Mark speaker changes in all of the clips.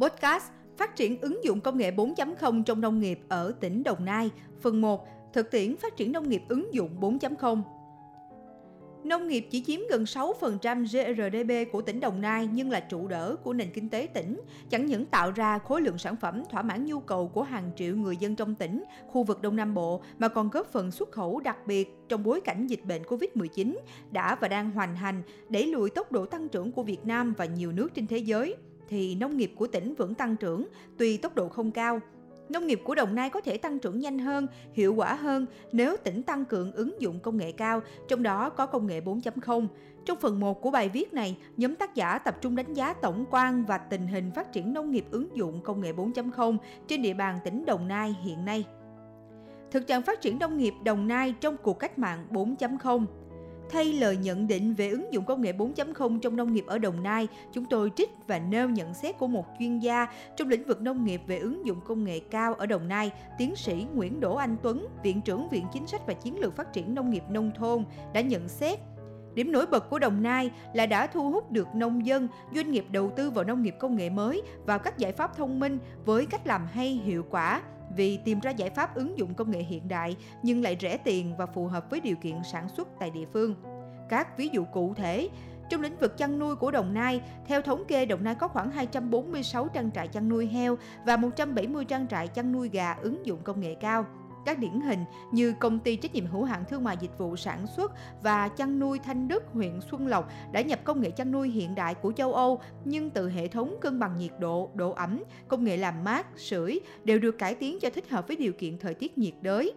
Speaker 1: Podcast Phát triển ứng dụng công nghệ 4.0 trong nông nghiệp ở tỉnh Đồng Nai. Phần 1 Thực tiễn phát triển nông nghiệp ứng dụng 4.0 Nông nghiệp chỉ chiếm gần 6% GRDP của tỉnh Đồng Nai nhưng là trụ đỡ của nền kinh tế tỉnh, chẳng những tạo ra khối lượng sản phẩm thỏa mãn nhu cầu của hàng triệu người dân trong tỉnh, khu vực Đông Nam Bộ mà còn góp phần xuất khẩu đặc biệt trong bối cảnh dịch bệnh Covid-19 đã và đang hoành hành, đẩy lùi tốc độ tăng trưởng của Việt Nam và nhiều nước trên thế giới thì nông nghiệp của tỉnh vẫn tăng trưởng, tuy tốc độ không cao. Nông nghiệp của Đồng Nai có thể tăng trưởng nhanh hơn, hiệu quả hơn nếu tỉnh tăng cường ứng dụng công nghệ cao, trong đó có công nghệ 4.0. Trong phần 1 của bài viết này, nhóm tác giả tập trung đánh giá tổng quan và tình hình phát triển nông nghiệp ứng dụng công nghệ 4.0 trên địa bàn tỉnh Đồng Nai hiện nay. Thực trạng phát triển nông nghiệp Đồng Nai trong cuộc cách mạng 4.0 Thay lời nhận định về ứng dụng công nghệ 4.0 trong nông nghiệp ở Đồng Nai, chúng tôi trích và nêu nhận xét của một chuyên gia trong lĩnh vực nông nghiệp về ứng dụng công nghệ cao ở Đồng Nai, tiến sĩ Nguyễn Đỗ Anh Tuấn, Viện trưởng Viện Chính sách và Chiến lược Phát triển Nông nghiệp Nông thôn, đã nhận xét Điểm nổi bật của Đồng Nai là đã thu hút được nông dân, doanh nghiệp đầu tư vào nông nghiệp công nghệ mới vào các giải pháp thông minh với cách làm hay hiệu quả vì tìm ra giải pháp ứng dụng công nghệ hiện đại nhưng lại rẻ tiền và phù hợp với điều kiện sản xuất tại địa phương. Các ví dụ cụ thể, trong lĩnh vực chăn nuôi của Đồng Nai, theo thống kê Đồng Nai có khoảng 246 trang trại chăn nuôi heo và 170 trang trại chăn nuôi gà ứng dụng công nghệ cao. Các điển hình như công ty trách nhiệm hữu hạn thương mại dịch vụ sản xuất và chăn nuôi Thanh Đức, huyện Xuân Lộc đã nhập công nghệ chăn nuôi hiện đại của châu Âu nhưng từ hệ thống cân bằng nhiệt độ, độ ẩm, công nghệ làm mát, sưởi đều được cải tiến cho thích hợp với điều kiện thời tiết nhiệt đới.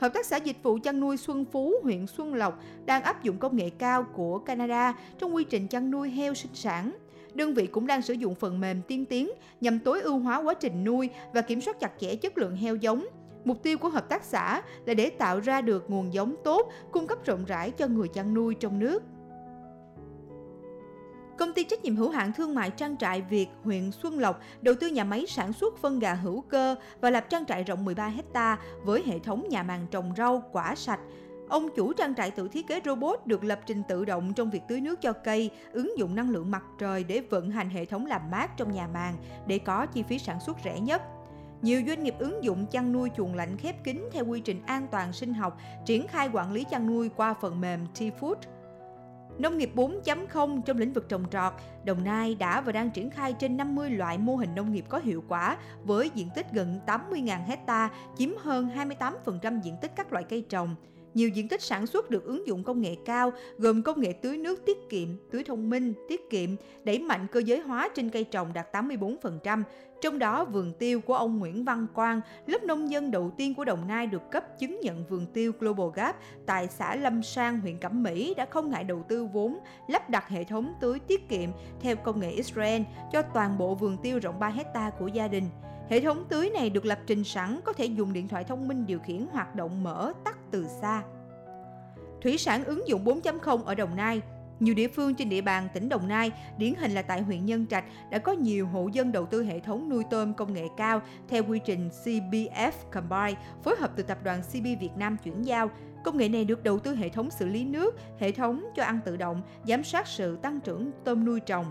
Speaker 1: Hợp tác xã dịch vụ chăn nuôi Xuân Phú, huyện Xuân Lộc đang áp dụng công nghệ cao của Canada trong quy trình chăn nuôi heo sinh sản. Đơn vị cũng đang sử dụng phần mềm tiên tiến nhằm tối ưu hóa quá trình nuôi và kiểm soát chặt chẽ chất lượng heo giống, Mục tiêu của hợp tác xã là để tạo ra được nguồn giống tốt, cung cấp rộng rãi cho người chăn nuôi trong nước. Công ty trách nhiệm hữu hạn thương mại trang trại Việt huyện Xuân Lộc đầu tư nhà máy sản xuất phân gà hữu cơ và lập trang trại rộng 13 hecta với hệ thống nhà màng trồng rau, quả sạch. Ông chủ trang trại tự thiết kế robot được lập trình tự động trong việc tưới nước cho cây, ứng dụng năng lượng mặt trời để vận hành hệ thống làm mát trong nhà màng để có chi phí sản xuất rẻ nhất. Nhiều doanh nghiệp ứng dụng chăn nuôi chuồng lạnh khép kín theo quy trình an toàn sinh học, triển khai quản lý chăn nuôi qua phần mềm T-Food. Nông nghiệp 4.0 trong lĩnh vực trồng trọt, Đồng Nai đã và đang triển khai trên 50 loại mô hình nông nghiệp có hiệu quả với diện tích gần 80.000 hecta, chiếm hơn 28% diện tích các loại cây trồng. Nhiều diện tích sản xuất được ứng dụng công nghệ cao, gồm công nghệ tưới nước tiết kiệm, tưới thông minh, tiết kiệm, đẩy mạnh cơ giới hóa trên cây trồng đạt 84%. Trong đó, vườn tiêu của ông Nguyễn Văn Quang, lớp nông dân đầu tiên của Đồng Nai được cấp chứng nhận vườn tiêu Global Gap tại xã Lâm Sang, huyện Cẩm Mỹ đã không ngại đầu tư vốn, lắp đặt hệ thống tưới tiết kiệm theo công nghệ Israel cho toàn bộ vườn tiêu rộng 3 hecta của gia đình. Hệ thống tưới này được lập trình sẵn có thể dùng điện thoại thông minh điều khiển hoạt động mở tắt từ xa. Thủy sản ứng dụng 4.0 ở Đồng Nai nhiều địa phương trên địa bàn tỉnh Đồng Nai, điển hình là tại huyện Nhân Trạch, đã có nhiều hộ dân đầu tư hệ thống nuôi tôm công nghệ cao theo quy trình CBF Combine, phối hợp từ tập đoàn CB Việt Nam chuyển giao. Công nghệ này được đầu tư hệ thống xử lý nước, hệ thống cho ăn tự động, giám sát sự tăng trưởng tôm nuôi trồng.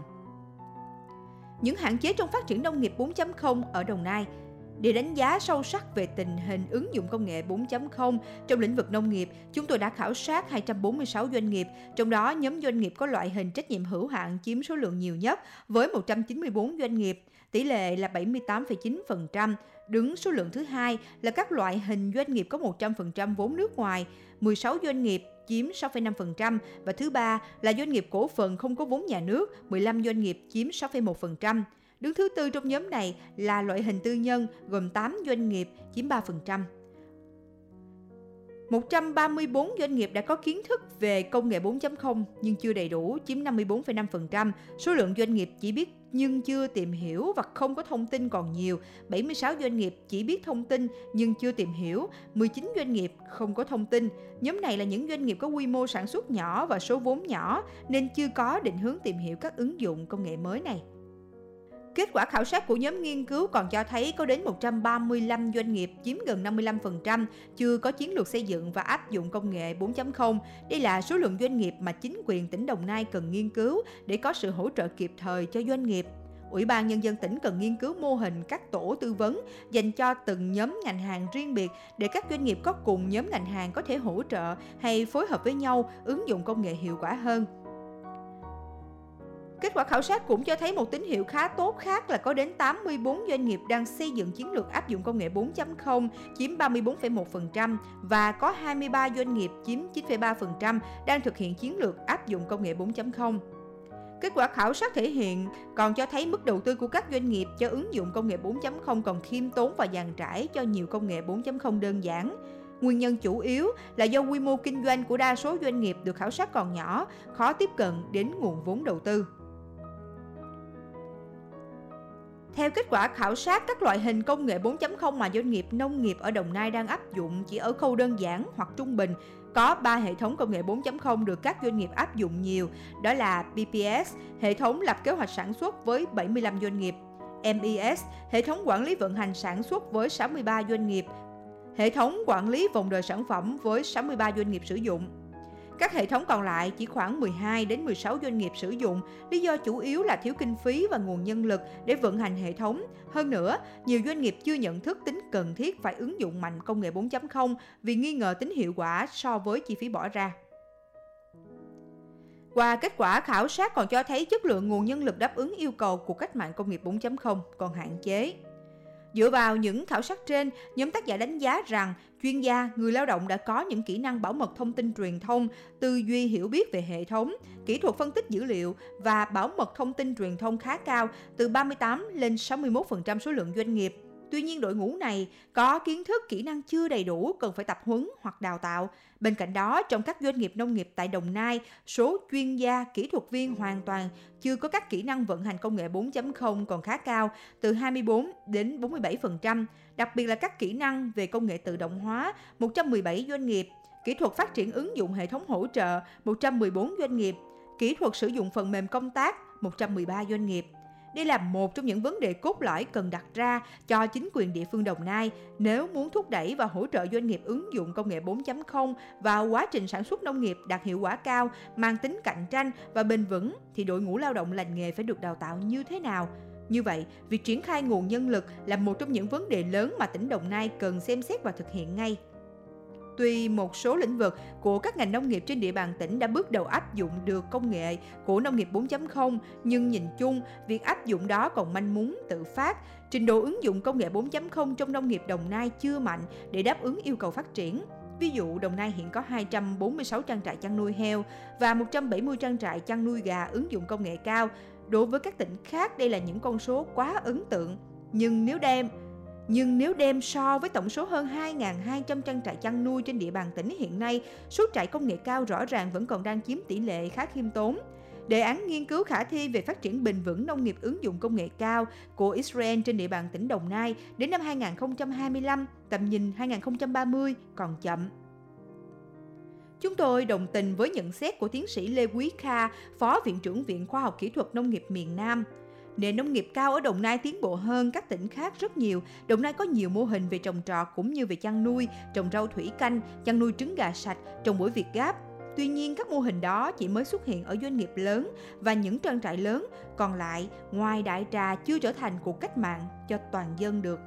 Speaker 1: Những hạn chế trong phát triển nông nghiệp 4.0 ở Đồng Nai – để đánh giá sâu sắc về tình hình ứng dụng công nghệ 4.0 trong lĩnh vực nông nghiệp, chúng tôi đã khảo sát 246 doanh nghiệp, trong đó nhóm doanh nghiệp có loại hình trách nhiệm hữu hạn chiếm số lượng nhiều nhất với 194 doanh nghiệp, tỷ lệ là 78,9%. Đứng số lượng thứ hai là các loại hình doanh nghiệp có 100% vốn nước ngoài, 16 doanh nghiệp chiếm 6,5% và thứ ba là doanh nghiệp cổ phần không có vốn nhà nước, 15 doanh nghiệp chiếm 6,1%. Đứng thứ tư trong nhóm này là loại hình tư nhân gồm 8 doanh nghiệp chiếm 3%. 134 doanh nghiệp đã có kiến thức về công nghệ 4.0 nhưng chưa đầy đủ, chiếm 54,5%. Số lượng doanh nghiệp chỉ biết nhưng chưa tìm hiểu và không có thông tin còn nhiều. 76 doanh nghiệp chỉ biết thông tin nhưng chưa tìm hiểu. 19 doanh nghiệp không có thông tin. Nhóm này là những doanh nghiệp có quy mô sản xuất nhỏ và số vốn nhỏ nên chưa có định hướng tìm hiểu các ứng dụng công nghệ mới này. Kết quả khảo sát của nhóm nghiên cứu còn cho thấy có đến 135 doanh nghiệp chiếm gần 55% chưa có chiến lược xây dựng và áp dụng công nghệ 4.0. Đây là số lượng doanh nghiệp mà chính quyền tỉnh Đồng Nai cần nghiên cứu để có sự hỗ trợ kịp thời cho doanh nghiệp. Ủy ban Nhân dân tỉnh cần nghiên cứu mô hình các tổ tư vấn dành cho từng nhóm ngành hàng riêng biệt để các doanh nghiệp có cùng nhóm ngành hàng có thể hỗ trợ hay phối hợp với nhau ứng dụng công nghệ hiệu quả hơn. Kết quả khảo sát cũng cho thấy một tín hiệu khá tốt khác là có đến 84 doanh nghiệp đang xây dựng chiến lược áp dụng công nghệ 4.0 chiếm 34,1% và có 23 doanh nghiệp chiếm 9,3% đang thực hiện chiến lược áp dụng công nghệ 4.0. Kết quả khảo sát thể hiện còn cho thấy mức đầu tư của các doanh nghiệp cho ứng dụng công nghệ 4.0 còn khiêm tốn và dàn trải cho nhiều công nghệ 4.0 đơn giản. Nguyên nhân chủ yếu là do quy mô kinh doanh của đa số doanh nghiệp được khảo sát còn nhỏ, khó tiếp cận đến nguồn vốn đầu tư. Theo kết quả khảo sát, các loại hình công nghệ 4.0 mà doanh nghiệp nông nghiệp ở Đồng Nai đang áp dụng chỉ ở khâu đơn giản hoặc trung bình. Có 3 hệ thống công nghệ 4.0 được các doanh nghiệp áp dụng nhiều, đó là BPS, hệ thống lập kế hoạch sản xuất với 75 doanh nghiệp, MES, hệ thống quản lý vận hành sản xuất với 63 doanh nghiệp, hệ thống quản lý vòng đời sản phẩm với 63 doanh nghiệp sử dụng. Các hệ thống còn lại chỉ khoảng 12 đến 16 doanh nghiệp sử dụng, lý do chủ yếu là thiếu kinh phí và nguồn nhân lực để vận hành hệ thống. Hơn nữa, nhiều doanh nghiệp chưa nhận thức tính cần thiết phải ứng dụng mạnh công nghệ 4.0 vì nghi ngờ tính hiệu quả so với chi phí bỏ ra. Qua kết quả khảo sát còn cho thấy chất lượng nguồn nhân lực đáp ứng yêu cầu của cách mạng công nghiệp 4.0 còn hạn chế. Dựa vào những khảo sát trên, nhóm tác giả đánh giá rằng chuyên gia, người lao động đã có những kỹ năng bảo mật thông tin truyền thông, tư duy hiểu biết về hệ thống, kỹ thuật phân tích dữ liệu và bảo mật thông tin truyền thông khá cao, từ 38 lên 61% số lượng doanh nghiệp. Tuy nhiên đội ngũ này có kiến thức kỹ năng chưa đầy đủ cần phải tập huấn hoặc đào tạo. Bên cạnh đó, trong các doanh nghiệp nông nghiệp tại Đồng Nai, số chuyên gia, kỹ thuật viên hoàn toàn chưa có các kỹ năng vận hành công nghệ 4.0 còn khá cao, từ 24 đến 47%, đặc biệt là các kỹ năng về công nghệ tự động hóa, 117 doanh nghiệp, kỹ thuật phát triển ứng dụng hệ thống hỗ trợ, 114 doanh nghiệp, kỹ thuật sử dụng phần mềm công tác, 113 doanh nghiệp. Đây là một trong những vấn đề cốt lõi cần đặt ra cho chính quyền địa phương Đồng Nai nếu muốn thúc đẩy và hỗ trợ doanh nghiệp ứng dụng công nghệ 4.0 vào quá trình sản xuất nông nghiệp đạt hiệu quả cao, mang tính cạnh tranh và bền vững thì đội ngũ lao động lành nghề phải được đào tạo như thế nào? Như vậy, việc triển khai nguồn nhân lực là một trong những vấn đề lớn mà tỉnh Đồng Nai cần xem xét và thực hiện ngay. Tuy một số lĩnh vực của các ngành nông nghiệp trên địa bàn tỉnh đã bước đầu áp dụng được công nghệ của nông nghiệp 4.0, nhưng nhìn chung, việc áp dụng đó còn manh mún, tự phát. Trình độ ứng dụng công nghệ 4.0 trong nông nghiệp Đồng Nai chưa mạnh để đáp ứng yêu cầu phát triển. Ví dụ, Đồng Nai hiện có 246 trang trại chăn nuôi heo và 170 trang trại chăn nuôi gà ứng dụng công nghệ cao. Đối với các tỉnh khác, đây là những con số quá ấn tượng. Nhưng nếu đem nhưng nếu đem so với tổng số hơn 2.200 trang trại chăn nuôi trên địa bàn tỉnh hiện nay, số trại công nghệ cao rõ ràng vẫn còn đang chiếm tỷ lệ khá khiêm tốn. Đề án nghiên cứu khả thi về phát triển bền vững nông nghiệp ứng dụng công nghệ cao của Israel trên địa bàn tỉnh Đồng Nai đến năm 2025, tầm nhìn 2030 còn chậm. Chúng tôi đồng tình với nhận xét của tiến sĩ Lê Quý Kha, Phó Viện trưởng Viện Khoa học Kỹ thuật Nông nghiệp miền Nam – Nền nông nghiệp cao ở Đồng Nai tiến bộ hơn các tỉnh khác rất nhiều. Đồng Nai có nhiều mô hình về trồng trọt cũng như về chăn nuôi, trồng rau thủy canh, chăn nuôi trứng gà sạch, trồng bưởi Việt Gáp. Tuy nhiên các mô hình đó chỉ mới xuất hiện ở doanh nghiệp lớn và những trang trại lớn, còn lại ngoài đại trà chưa trở thành cuộc cách mạng cho toàn dân được.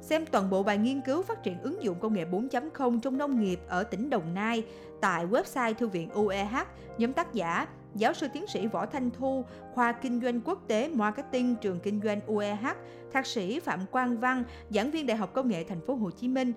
Speaker 1: Xem toàn bộ bài nghiên cứu phát triển ứng dụng công nghệ 4.0 trong nông nghiệp ở tỉnh Đồng Nai tại website Thư viện UEH, nhóm tác giả giáo sư tiến sĩ Võ Thanh Thu, khoa Kinh doanh Quốc tế Marketing trường Kinh doanh UEH, thạc sĩ Phạm Quang Văn, giảng viên Đại học Công nghệ Thành phố Hồ Chí Minh.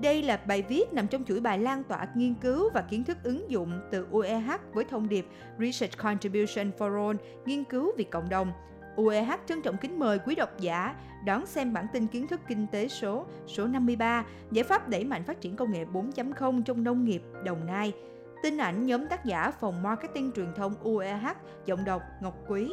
Speaker 1: Đây là bài viết nằm trong chuỗi bài lan tỏa nghiên cứu và kiến thức ứng dụng từ UEH với thông điệp Research Contribution for All, nghiên cứu vì cộng đồng. UEH trân trọng kính mời quý độc giả đón xem bản tin kiến thức kinh tế số số 53, giải pháp đẩy mạnh phát triển công nghệ 4.0 trong nông nghiệp Đồng Nai. Tin ảnh nhóm tác giả phòng marketing truyền thông UEH, giọng đọc Ngọc Quý.